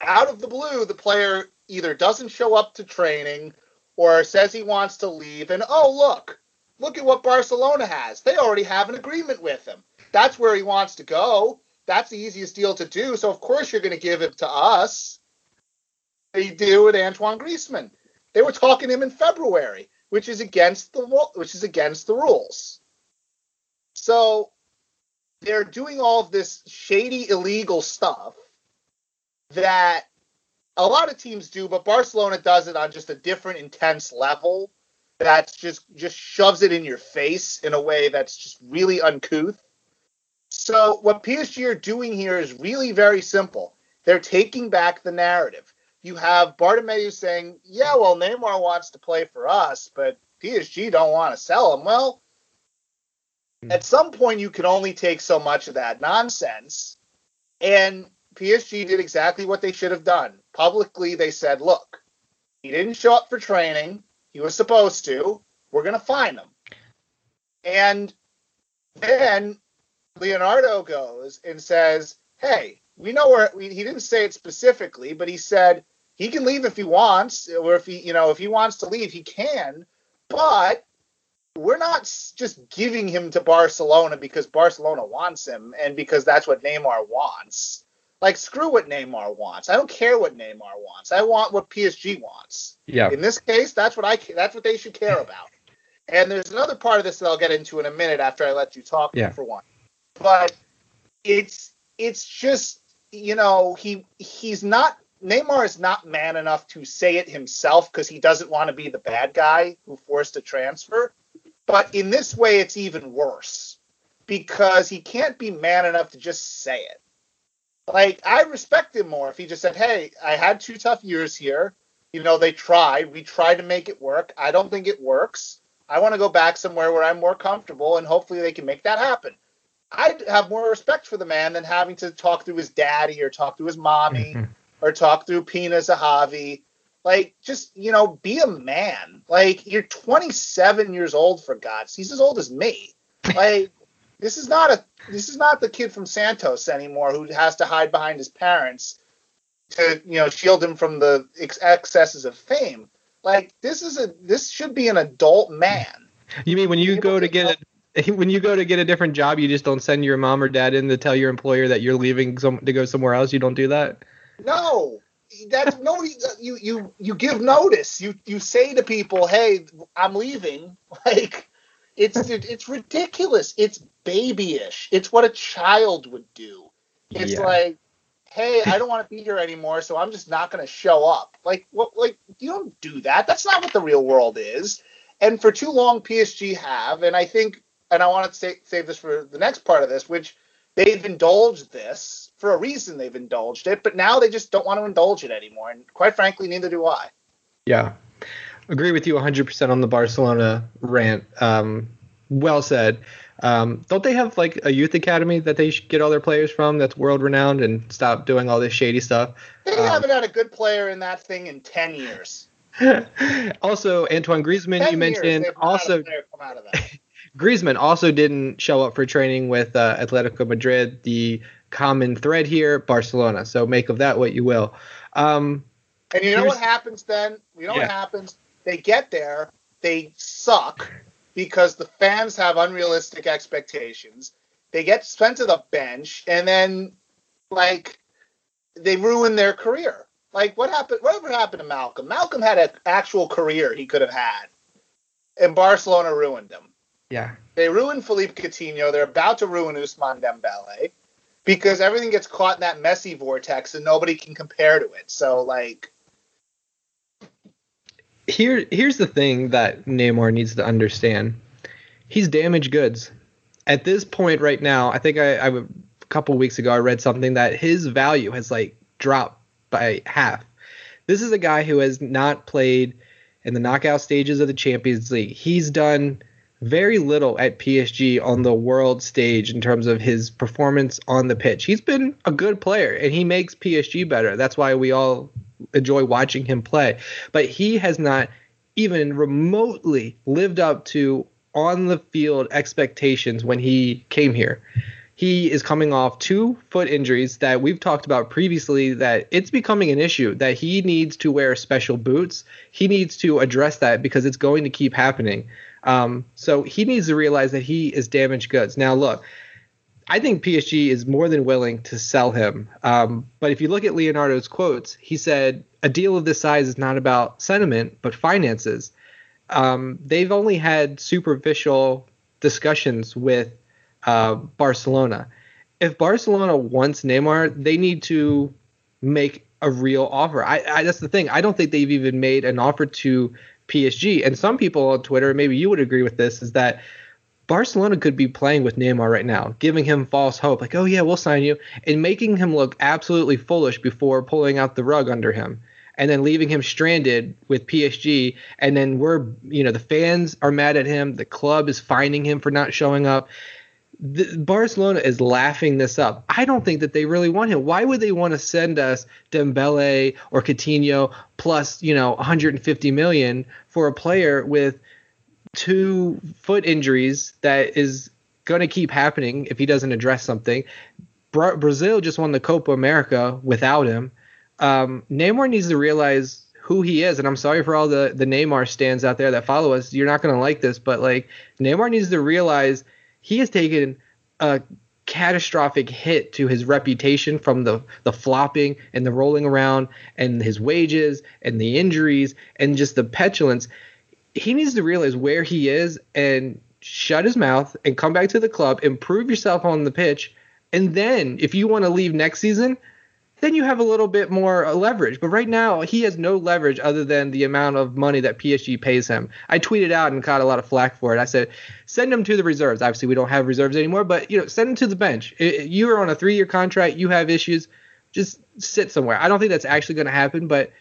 out of the blue, the player either doesn't show up to training or says he wants to leave. And oh, look, look at what Barcelona has. They already have an agreement with him. That's where he wants to go. That's the easiest deal to do. So, of course, you're going to give it to us. They do with Antoine Griezmann. They were talking him in February which is against the which is against the rules. So they're doing all of this shady illegal stuff that a lot of teams do, but Barcelona does it on just a different intense level that's just just shoves it in your face in a way that's just really uncouth. So what PSG are doing here is really very simple. They're taking back the narrative you have Bartomeu saying, "Yeah, well, Neymar wants to play for us, but PSG don't want to sell him." Well, mm-hmm. at some point, you can only take so much of that nonsense, and PSG did exactly what they should have done. Publicly, they said, "Look, he didn't show up for training. He was supposed to. We're going to fine him." And then Leonardo goes and says, "Hey." We know where we, he didn't say it specifically, but he said he can leave if he wants, or if he, you know, if he wants to leave, he can. But we're not just giving him to Barcelona because Barcelona wants him and because that's what Neymar wants. Like screw what Neymar wants. I don't care what Neymar wants. I want what PSG wants. Yeah. In this case, that's what I that's what they should care about. And there's another part of this that I'll get into in a minute after I let you talk yeah. for one. But it's it's just you know he he's not Neymar is not man enough to say it himself because he doesn't want to be the bad guy who forced a transfer. But in this way, it's even worse because he can't be man enough to just say it. Like, I respect him more if he just said, Hey, I had two tough years here. You know, they tried. We tried to make it work. I don't think it works. I want to go back somewhere where I'm more comfortable, and hopefully they can make that happen. I'd have more respect for the man than having to talk through his daddy or talk to his mommy. Mm-hmm or talk through Pini Zahavi. Like, just, you know, be a man. Like, you're 27 years old, for God's He's as old as me. Like, this is not a this is not the kid from Santos anymore who has to hide behind his parents to, you know, shield him from the ex- excesses of fame. Like, this is a this should be an adult man. You mean when you go to get a when you go to get a different job, you just don't send your mom or dad in to tell your employer that you're leaving some, to go somewhere else. You don't do that. No, that's no. You you you give notice. You you say to people, "Hey, I'm leaving." Like it's it's ridiculous. It's babyish. It's what a child would do. It's yeah. like, "Hey, I don't want to be here anymore, so I'm just not going to show up." Like what? Like you don't do that. That's not what the real world is. And for too long, PSG have, and I think, and I want to say, save this for the next part of this, which they've indulged this for a reason they've indulged it, but now they just don't want to indulge it anymore. And quite frankly, neither do I. Yeah. Agree with you 100% on the Barcelona rant. Um, well said. Um, don't they have like a youth academy that they should get all their players from that's world renowned and stop doing all this shady stuff? They um, haven't had a good player in that thing in 10 years. also, Antoine Griezmann, you mentioned also. Griezmann also didn't show up for training with uh, Atletico Madrid. The common thread here, Barcelona. So make of that what you will. Um, and you know what happens then? You know yeah. what happens? They get there, they suck because the fans have unrealistic expectations. They get sent to the bench, and then like they ruin their career. Like what happened? Whatever happened to Malcom? Malcom had an actual career he could have had, and Barcelona ruined him. Yeah. They ruined Philippe Coutinho. They're about to ruin Ousmane Dembele because everything gets caught in that messy vortex and nobody can compare to it. So like here here's the thing that Neymar needs to understand. He's damaged goods. At this point right now, I think I, I a couple weeks ago I read something that his value has like dropped by half. This is a guy who has not played in the knockout stages of the Champions League. He's done very little at PSG on the world stage in terms of his performance on the pitch. He's been a good player and he makes PSG better. That's why we all enjoy watching him play. But he has not even remotely lived up to on the field expectations when he came here. He is coming off two foot injuries that we've talked about previously that it's becoming an issue that he needs to wear special boots. He needs to address that because it's going to keep happening. Um, so he needs to realize that he is damaged goods. Now, look, I think PSG is more than willing to sell him. Um, but if you look at Leonardo's quotes, he said a deal of this size is not about sentiment, but finances. Um, they've only had superficial discussions with uh, Barcelona. If Barcelona wants Neymar, they need to make a real offer. I, I, that's the thing. I don't think they've even made an offer to PSG. And some people on Twitter, maybe you would agree with this, is that Barcelona could be playing with Neymar right now, giving him false hope, like, oh yeah, we'll sign you, and making him look absolutely foolish before pulling out the rug under him, and then leaving him stranded with PSG. And then we're, you know, the fans are mad at him, the club is finding him for not showing up. The, Barcelona is laughing this up. I don't think that they really want him. Why would they want to send us Dembele or Coutinho plus, you know, 150 million for a player with two foot injuries that is going to keep happening if he doesn't address something. Bra- Brazil just won the Copa America without him. Um, Neymar needs to realize who he is, and I'm sorry for all the the Neymar stands out there that follow us. You're not going to like this, but like Neymar needs to realize he has taken a catastrophic hit to his reputation from the the flopping and the rolling around and his wages and the injuries and just the petulance he needs to realize where he is and shut his mouth and come back to the club, improve yourself on the pitch, and then if you want to leave next season, then you have a little bit more uh, leverage. But right now, he has no leverage other than the amount of money that PSG pays him. I tweeted out and caught a lot of flack for it. I said, send him to the reserves. Obviously, we don't have reserves anymore, but you know, send him to the bench. You are on a three-year contract. You have issues. Just sit somewhere. I don't think that's actually going to happen, but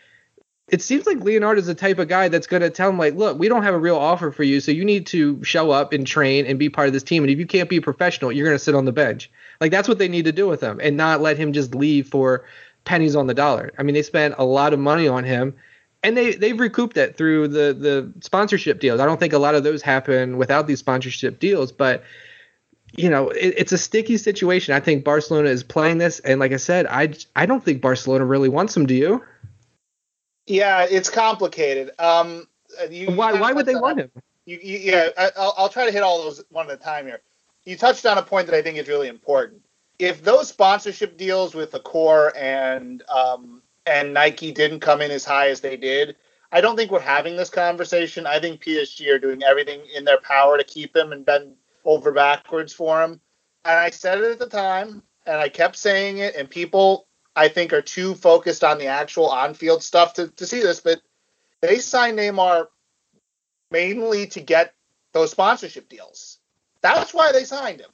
it seems like Leonard is the type of guy that's going to tell him like, look, we don't have a real offer for you, so you need to show up and train and be part of this team. And if you can't be a professional, you're going to sit on the bench. Like that's what they need to do with him, and not let him just leave for pennies on the dollar. I mean, they spent a lot of money on him, and they they've recouped it through the the sponsorship deals. I don't think a lot of those happen without these sponsorship deals, but you know, it, it's a sticky situation. I think Barcelona is playing this, and like I said, I I don't think Barcelona really wants him. Do you? Yeah, it's complicated. Um, you, why why would they want him? You, you, yeah, I, will I'll try to hit all those one at a time here. You touched on a point that I think is really important. If those sponsorship deals with Accor and um, and Nike didn't come in as high as they did, I don't think we're having this conversation. I think PSG are doing everything in their power to keep him and bend over backwards for him. And I said it at the time, and I kept saying it, and people I think, are too focused on the actual on-field stuff to, to see this. But they signed Neymar mainly to get those sponsorship deals. That's why they signed him.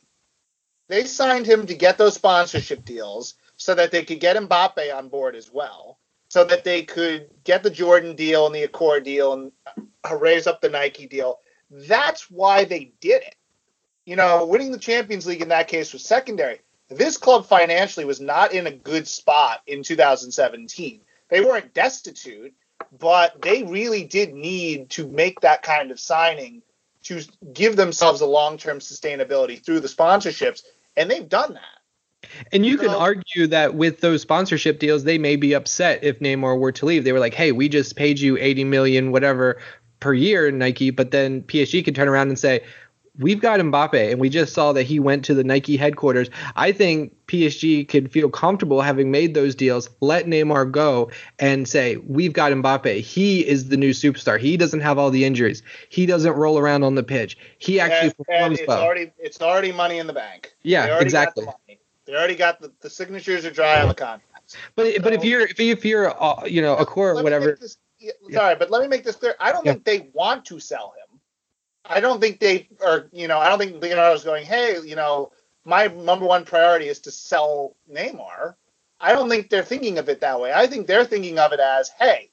They signed him to get those sponsorship deals so that they could get Mbappe on board as well, so that they could get the Jordan deal and the Accor deal and uh, raise up the Nike deal. That's why they did it. You know, winning the Champions League in that case was secondary this club financially was not in a good spot in 2017. They weren't destitute, but they really did need to make that kind of signing to give themselves a long-term sustainability through the sponsorships, and they've done that. And you so, can argue that with those sponsorship deals, they may be upset if Neymar were to leave. They were like, "Hey, we just paid you 80 million, whatever, per year, Nike," but then PSG could turn around and say, we've got Mbappe, and we just saw that he went to the Nike headquarters. I think PSG could feel comfortable having made those deals, let Neymar go, and say, We've got Mbappe. He is the new superstar. He doesn't have all the injuries. He doesn't roll around on the pitch. He actually and, performs and it's well. Already, it's already money in the bank. Yeah, exactly. The they already got the, the signatures are dry on the contracts. But so, but if you're if, you, if you're uh, you know Accor or whatever. This, yeah, sorry, but let me make this clear. I don't Yeah. think they want to sell him. I don't think they are. You know, I don't think Leonardo's going. Hey, you know, my number one priority is to sell Neymar. I don't think they're thinking of it that way. I think they're thinking of it as, hey,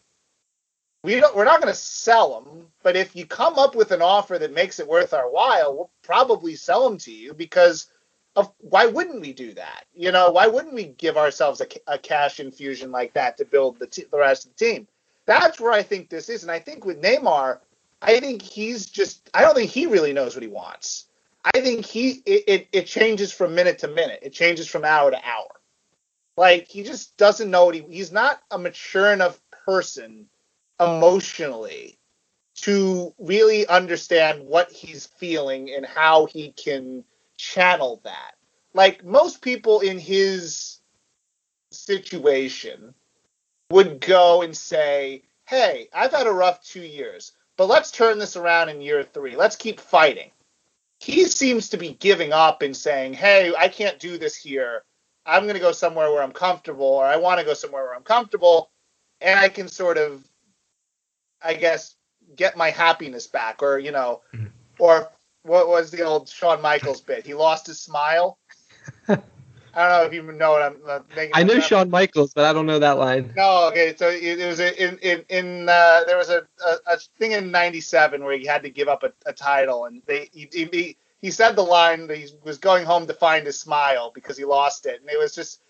we don't, we're not going to sell him, but if you come up with an offer that makes it worth our while, we'll probably sell him to you because of why wouldn't we do that? You know, why wouldn't we give ourselves a, a cash infusion like that to build the, t- the rest of the team? That's where I think this is, and I think with Neymar, I think he's just, I don't think he really knows what he wants. I think he, it, it, it changes from minute to minute. It changes from hour to hour. Like he just doesn't know what he, he's not a mature enough person emotionally to really understand what he's feeling and how he can channel that. Like most people in his situation would go and say, Hey, I've had a rough two years, but let's turn this around in year three. Let's keep fighting. He seems to be giving up and saying, Hey, I can't do this here. I'm going to go somewhere where I'm comfortable, or I want to go somewhere where I'm comfortable, and I can sort of, I guess, get my happiness back, or you know, Mhm. or what was the old Shawn Michaels bit? He lost his smile. I don't know if you know what I'm uh, making. I know Shawn Michaels, but I don't know that line. No, okay. So it, it was in in in uh, there was a, a, a thing in '97 where he had to give up a, a title, and they he, he he said the line that he was going home to find his smile because he lost it, and it was just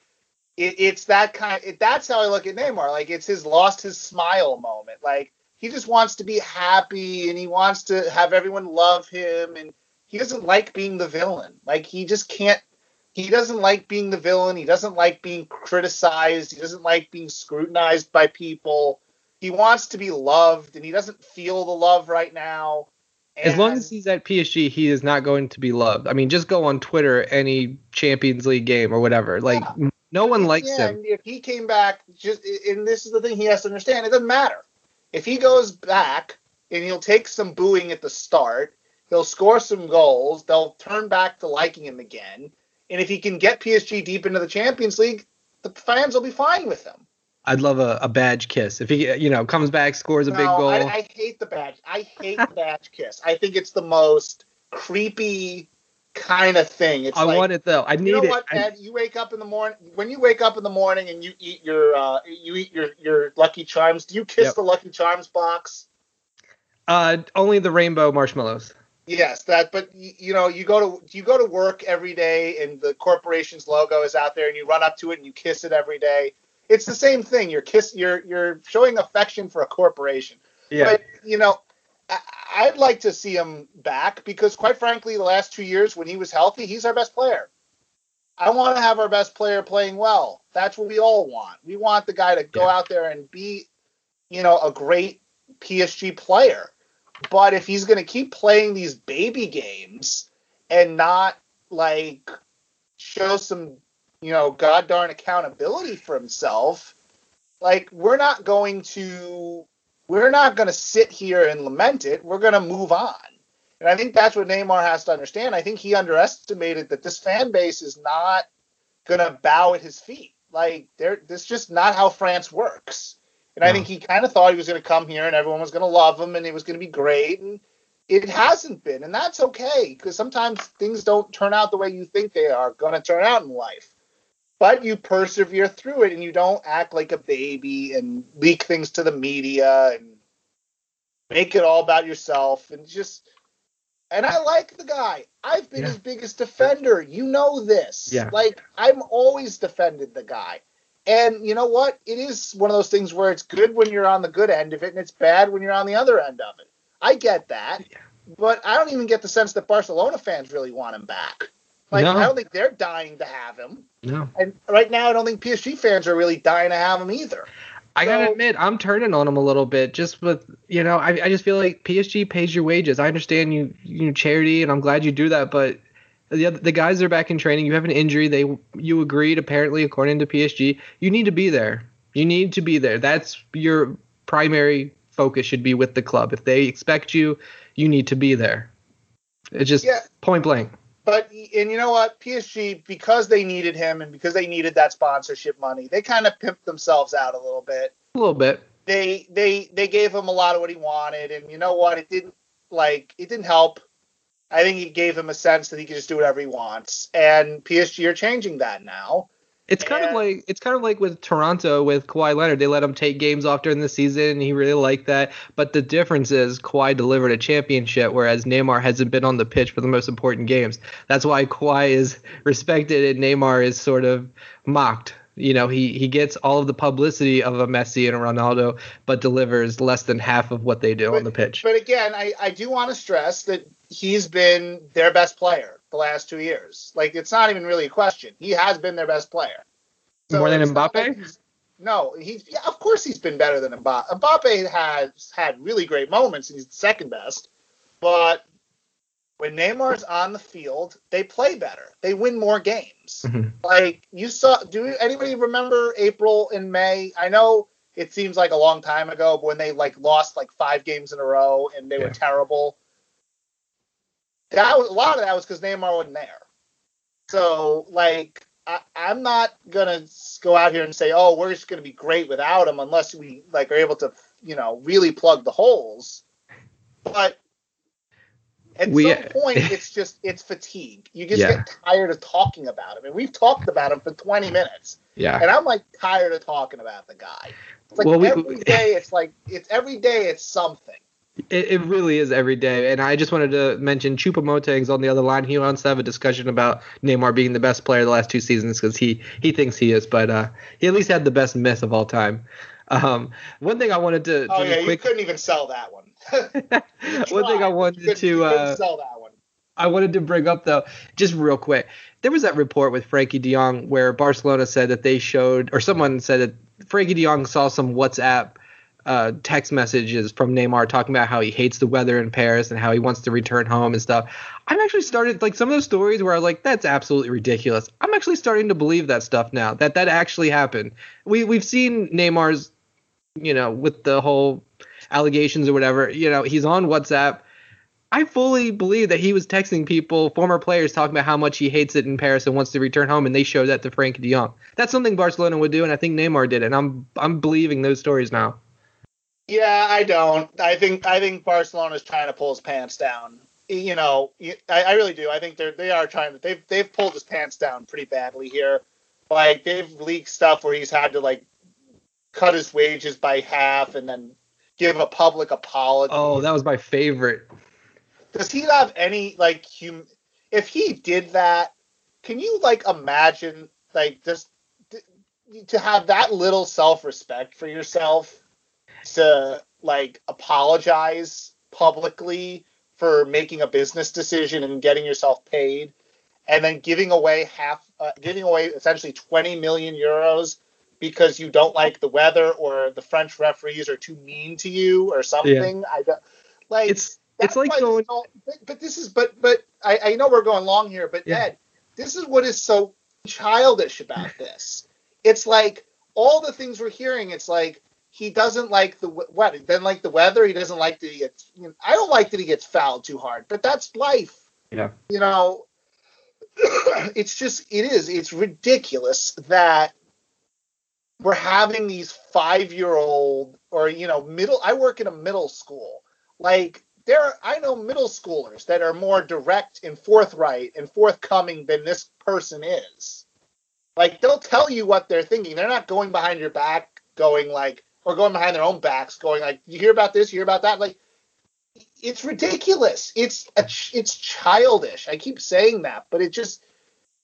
it, it's that kind. It, that's how I look at Neymar. Like it's his lost his smile moment. Like he just wants to be happy and he wants to have everyone love him, and he doesn't like being the villain. Like he just can't he doesn't like being the villain. He doesn't like being criticized. He doesn't like being scrutinized by people. He wants to be loved, and he doesn't feel the love right now. As long as he's at PSG, he is not going to be loved. I mean, just go on Twitter any Champions League game or whatever. Like, Yeah. no one likes yeah, him. and if he came back, just and this is the thing he has to understand, it doesn't matter. If he goes back and he'll take some booing at the start, he'll score some goals, they'll turn back to liking him again, and if he can get PSG deep into the Champions League, the fans will be fine with him. I'd love a, a badge kiss if he, you know, comes back, scores a big goal. I, I hate the badge. I hate the badge kiss. I think it's the most creepy kind of thing. It's I like, want it though. I need it. you know it. what, I- Ed? You wake up in the morning. When you wake up in the morning and you eat your uh, you eat your your Lucky Charms. Do you kiss Yep. the Lucky Charms box? uh, only the rainbow marshmallows. Yes, that. But you, know, you go to you go to work every day, and the corporation's logo is out there, and you run up to it and you kiss it every day. It's the same thing. You're kiss. You're you're showing affection for a corporation. Yeah. But you know, I, I'd like to see him back because, quite frankly, the last two years when he was healthy, he's our best player. I want to have our best player playing well. That's what we all want. We want the guy to go Yeah. out there and be, you know, a great PSG player. But if he's going to keep playing these baby games and not like show some, you know, god darn accountability for himself, like we're not going to we're not going to sit here and lament it. We're going to move on. And I think that's what Neymar has to understand. I think he underestimated that this fan base is not going to bow at his feet. Like, they're, this is just not how France works. And I think he kind of thought he was going to come here and everyone was going to love him and it was going to be great. And it hasn't been. And that's okay because sometimes things don't turn out the way you think they are going to turn out in life. But you persevere through it and you don't act like a baby and leak things to the media and make it all about yourself and just and I like the guy. I've been Yeah. his biggest defender. You know this. Yeah. Like I'm always defended the guy. And you know what? It is one of those things where it's good when you're on the good end of it and it's bad when you're on the other end of it. I get that. Yeah. But I don't even get the sense that Barcelona fans really want him back. Like No. I don't think they're dying to have him. No. And right now I don't think PSG fans are really dying to have him either. I gotta admit, I'm turning on him a little bit. Just with you know, I, I just feel like PSG pays your wages. I understand you you charity, and I'm glad you do that. But the the guys are back in training. You have an injury. They you agreed apparently according to PSG. You need to be there. You need to be there. That's your primary focus should be with the club. If they expect you, you need to be there. It's just Yeah. point blank. But and you know what, PSG because they needed him and because they needed that sponsorship money, they kind of pimped themselves out a little bit. A little bit. they they they gave him a lot of what he wanted, and you know what? It didn't like it didn't help. I think it gave him a sense that he could just do whatever he wants, and PSG are changing that now. It's kind and, of like it's kind of like with Toronto with Kawhi Leonard. They let him take games off during the season, and he really liked that. But the difference is Kawhi delivered a championship, whereas Neymar hasn't been on the pitch for the most important games. That's why Kawhi is respected and Neymar is sort of mocked. You know, he he gets all of the publicity of a Messi and a Ronaldo, but delivers less than half of what they do but, on the pitch. But again, I, I do want to stress that he's been their best player the last two years. Like it's not even really a question. He has been their best player. So More than Mbappe? Like no, he's yeah, of course he's been better than Mbappe. Mbappe has had really great moments and he's the second best. But when Neymar's on the field, they play better. They win more games. Mm-hmm. Like you saw, do anybody remember April and May? I know it seems like a long time ago, but when they like lost like five games in a row and they yeah. were terrible, that was a lot of that was because Neymar wasn't there. So like I, am not gonna go out here and say, oh, we're just gonna be great without him unless we like are able to, you know, really plug the holes. But at we, some point, uh, it's just it's fatigue. You just yeah. get tired of talking about him, and we've talked about him for 20 minutes. Yeah. And I'm like tired of talking about the guy. It's like well, every we, day, it's like it's every day, it's something. It, it, really is every day. And I just wanted to mention Choupo-Moting's on the other line. He wants to have a discussion about Neymar being the best player the last two seasons because he, he thinks he is, but uh, he at least had the best myth of all time. Um, one thing I wanted to. Oh, yeah, quick... you couldn't even sell that one. one thing I wanted to. Uh, sell that one. I wanted to bring up though, just real quick. There was that report with Frenkie De Jong where Barcelona said that they showed, or someone said that Frenkie De Jong saw some WhatsApp uh, text messages from Neymar talking about how he hates the weather in Paris and how he wants to return home and stuff. I'm actually started like some of those stories where I was like, that's absolutely ridiculous. I'm actually starting to believe that stuff now that that actually happened. We we've seen Neymar's, you know, with the whole allegations or whatever. You know, he's on WhatsApp. I fully believe that he was texting people, former players, talking about how much he hates it in Paris and wants to return home, and they showed that to Frank De Jong. That's something Barcelona would do, and I think Neymar did, it, and I'm I'm believing those stories now. Yeah, I don't. I think I think Barcelona's trying to pull his pants down. You know, I, I really do. I think they're they are trying to. They've they've pulled his pants down pretty badly here. Like they've leaked stuff where he's had to like cut his wages by half and then give a public apology. Oh, that was my favorite. Does he have any like hum? If he did that, can you like imagine like just to have that little self respect for yourself? To like apologize publicly for making a business decision and getting yourself paid and then giving away half uh, giving away essentially 20 million euros because you don't like the weather or the French referees are too mean to you or something. Yeah. I don't like it's it's like going but, but, this is but but I, I know we're going long here, but yeah. Ed, this is what is so childish about this. It's like all the things we're hearing, it's like he doesn't like the what? He doesn't like the weather. He doesn't like that he gets. You know, I don't like that he gets fouled too hard, but that's life. Yeah. You know, it's just it is. It's ridiculous that we're having these five year old or you know middle. I work in a middle school. Like there, are, I know middle schoolers that are more direct and forthright and forthcoming than this person is. Like they'll tell you what they're thinking. They're not going behind your back, going like, or going behind their own backs, going like, "You hear about this? You hear about that?" Like, it's ridiculous. It's a, it's childish. I keep saying that, but it just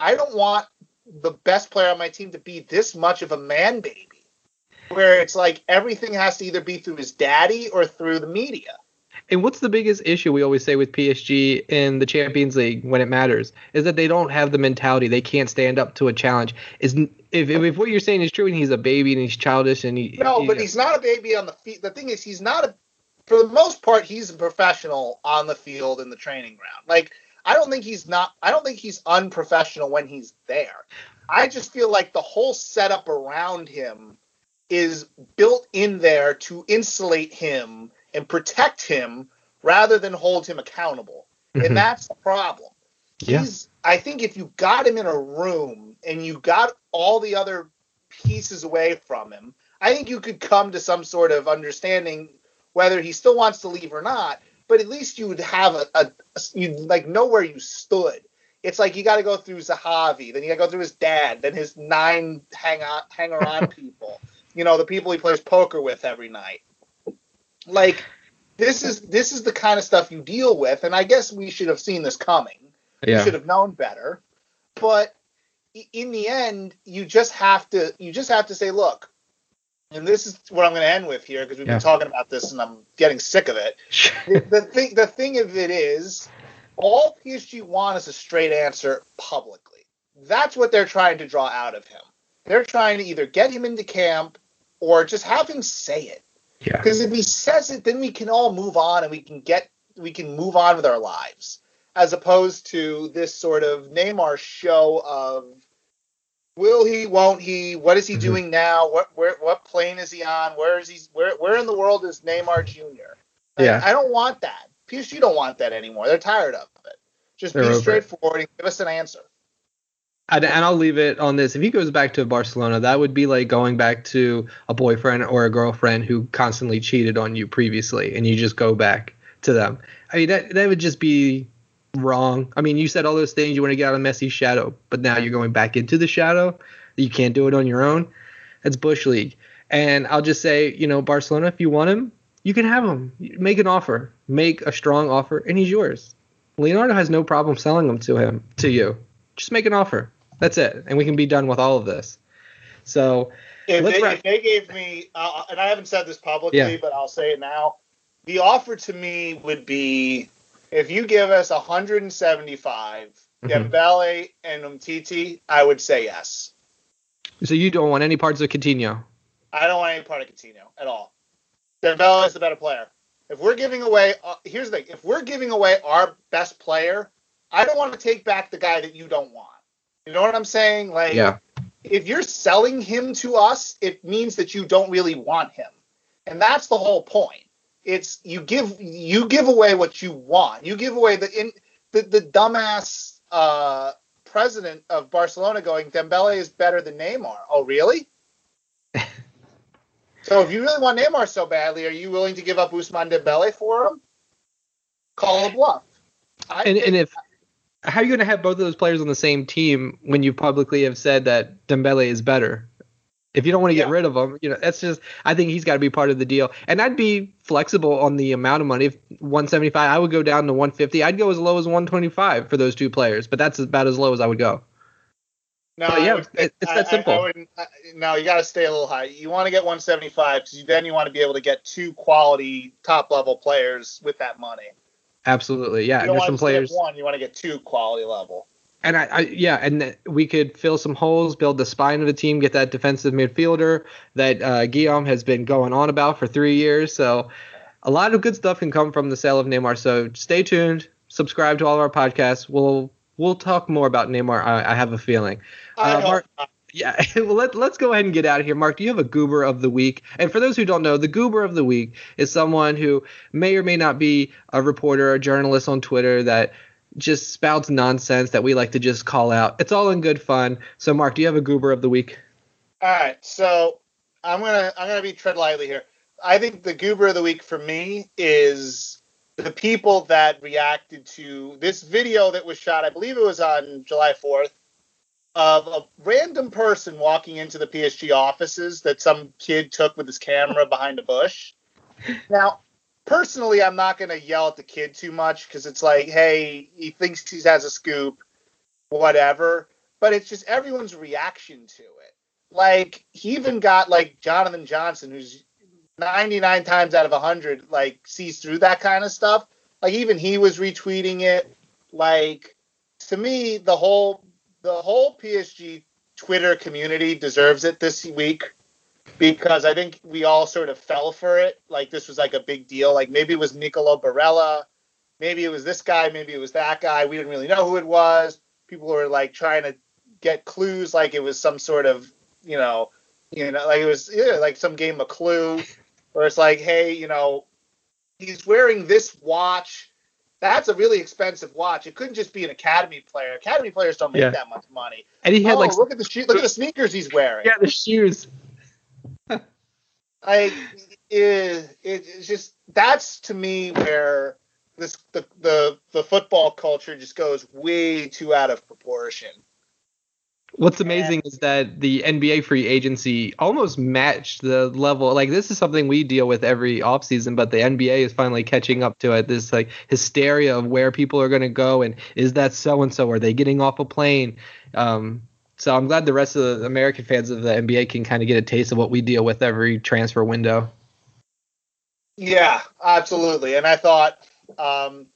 I don't want the best player on my team to be this much of a man baby, where it's like everything has to either be through his daddy or through the media. And what's the biggest issue we always say with PSG in the Champions League when it matters is that they don't have the mentality. They can't stand up to a challenge. Is if, if what you're saying is true and he's a baby and he's childish and he no, he, but he's not a baby on the feet. The thing is, he's not a. For the most part, he's a professional on the field in the training ground. Like I don't think he's not. I don't think he's unprofessional when he's there. I just feel like the whole setup around him is built in there to insulate him and protect him rather than hold him accountable. Mm-hmm. And that's the problem. Yeah. He's I think if you got him in a room and you got all the other pieces away from him, I think you could come to some sort of understanding whether he still wants to leave or not. But at least you would have a, a, you like know where you stood. It's like you got to go through Zahavi, then you got to go through his dad, then his nine hang on hanger on people. You know, the people he plays poker with every night. Like this is this is the kind of stuff you deal with, and I guess we should have seen this coming. Yeah. We should have known better. But in the end, you just have to you just have to say, look, and this is what I'm going to end with here because we've Yeah. been talking about this and I'm getting sick of it. the, the thing the thing of it is, all PSG want is a straight answer publicly. That's what they're trying to draw out of him. They're trying to either get him into camp or just have him say it. Yeah. Because if he says it, then we can all move on and we can get we can move on with our lives, as opposed to this sort of Neymar show of will he, won't he, what is he Mhm. doing now, what where what plane is he on, where is he, where where in the world is Neymar Jr. Like, Yeah. I don't want that. PSG don't want that anymore. They're tired of it. Just They're be over it. straightforward and give us an answer. And, and I'll leave it on this. If he goes back to Barcelona, that would be like going back to a boyfriend or a girlfriend who constantly cheated on you previously, and you just go back to them. I mean, that that would just be wrong. I mean, you said all those things you want to get out of Messi's shadow, but now you're going back into the shadow. You can't do it on your own. That's bush league. And I'll just say, you know, Barcelona, if you want him, you can have him. Make an offer, make a strong offer, and he's yours. Leonardo has no problem selling him to him to you. Just make an offer. That's it, and we can be done with all of this. So If they, if they gave me, uh, and I haven't said this publicly, Yeah. but I'll say it now, the offer to me would be if you give us 175, Mhm. Dembele and Umtiti, I would say yes. So you don't want any parts of Coutinho? I don't want any part of Coutinho at all. Dembele is the better player. If we're giving away, uh, here's the thing: if we're giving away our best player, I don't want to take back the guy that you don't want. You know what I'm saying? Like, Yeah. if you're selling him to us, it means that you don't really want him, and that's the whole point. It's you give you give away what you want. You give away the in the, the dumbass uh, president of Barcelona going Dembele is better than Neymar. Oh, really? so if you really want Neymar so badly, are you willing to give up Ousmane Dembele for him? Call a bluff. I And, and if how are you going to have both of those players on the same team when you publicly have said that Dembele is better? If you don't want to get Yeah. rid of him, you know that's just. I think he's got to be part of the deal, and I'd be flexible on the amount of money. If 175, I would go down to 150. I'd go as low as 125 for those two players, but that's about as low as I would go. No, But yeah, would- it's I- that simple. I I- no, you got to stay a little high. You want to get 175 because then you want to be able to get two quality top level players with that money. Absolutely, yeah. You And there's some players. one. You want to get two quality level. And I, I yeah, and we could fill some holes, build the spine of the team, get that defensive midfielder that uh, Guillaume has been going on about for three years. So a lot of good stuff can come from the sale of Neymar. So stay tuned, subscribe to all of our podcasts. We'll we'll talk more about Neymar. I, I have a feeling. Uh, Mark-. Yeah, well let, let's go ahead and get out of here. Mark, do you have a goober of the week? And for those who don't know, the goober of the week is someone who may or may not be a reporter or a journalist on Twitter that just spouts nonsense that we like to just call out. It's all in good fun. So Mark, do you have a goober of the week? All right, so I'm gonna I'm gonna be tread lightly here. I think the goober of the week for me is the people that reacted to this video that was shot. I believe it was on July 4th of a random person walking into the PSG offices that some kid took with his camera behind a bush. Now, personally, I'm not gonna yell at the kid too much because it's like, hey, he thinks he has a scoop, whatever. But it's just everyone's reaction to it like he even got like Jonathan Johnson, who's 99 times out of 100 like sees through that kind of stuff. Like even he was retweeting it. Like to me, the whole the whole PSG Twitter community deserves it this week because I think we all sort of fell for it. Like this was like a big deal. Like maybe it was Nicolo Barella, maybe it was this guy, maybe it was that guy. We didn't really know who it was. People were like trying to get clues like it was some sort of you know, you know, like it was yeah, like some game of Clue, where it's like, hey, you know, he's wearing this watch. That's a really expensive watch. It couldn't just be an academy player. Academy players don't make Yeah. that much money. And he had oh, like look at the shoe, look at the sneakers he's wearing. yeah the shoes. Like it, it's just that's to me where this the, the the football culture just goes way too out of proportion. What's amazing is that the NBA free agency almost matched the level. Like this is something we deal with every offseason, but the NBA is finally catching up to it. This like hysteria of where people are going to go and is that so and so? Are they getting off a plane? Um, so I'm glad the rest of the American fans of the NBA can kind of get a taste of what we deal with every transfer window. Yeah, absolutely. And I thought, um,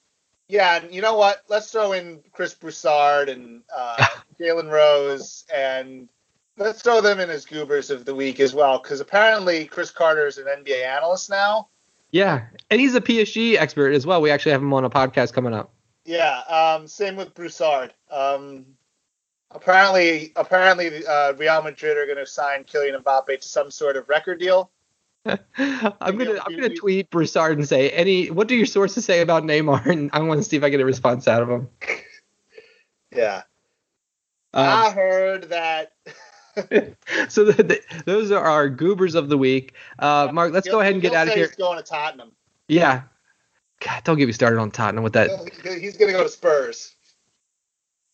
yeah, and you know what? Let's throw in Chris Broussard and uh, Jalen Rose, and let's throw them in as goobers of the week as well, because apparently Chris Carter is an NBA analyst now. Yeah, and he's a PSG expert as well. We actually have him on a podcast coming up. Yeah, um, same with Broussard. Um, apparently, apparently, uh, Real Madrid are going to sign Kylian Mbappe to some sort of record deal. I'm gonna I'm gonna tweet Broussard and say any what do your sources say about Neymar and I want to see if I get a response out of him. Yeah. Um, I heard that. so the, the, those are our goobers of the week. Uh, Mark, let's he'll, go ahead and get out of here. He's going to Tottenham. Yeah. God, don't get me started on Tottenham with that. He's going to go to Spurs.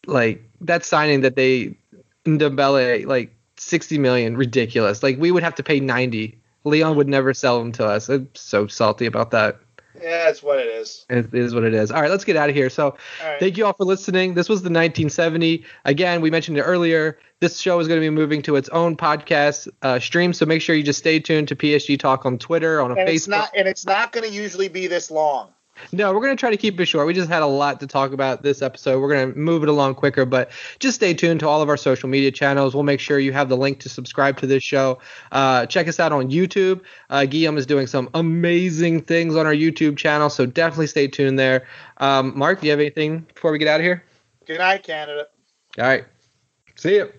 Like that signing that they Ndombele like 60 million, ridiculous. Like we would have to pay 90 Lyon would never sell them to us. I'm so salty about that. Yeah, it's what it is. It is what it is. All right, let's get out of here. So, right. thank you all for listening. This was the 1970. Again, we mentioned it earlier. This show is going to be moving to its own podcast uh, stream, so make sure you just stay tuned to PSG Talk on Twitter, on a and Facebook. It's not, and it's not going to usually be this long. No, we're going to try to keep it short. We just had a lot to talk about this episode. We're going to move it along quicker, but just stay tuned to all of our social media channels. We'll make sure you have the link to subscribe to this show. Uh, check us out on YouTube. Uh, Guillaume is doing some amazing things on our YouTube channel, so definitely stay tuned there. Um, Mark, do you have anything before we get out of here? Good night, Canada. All right. See you.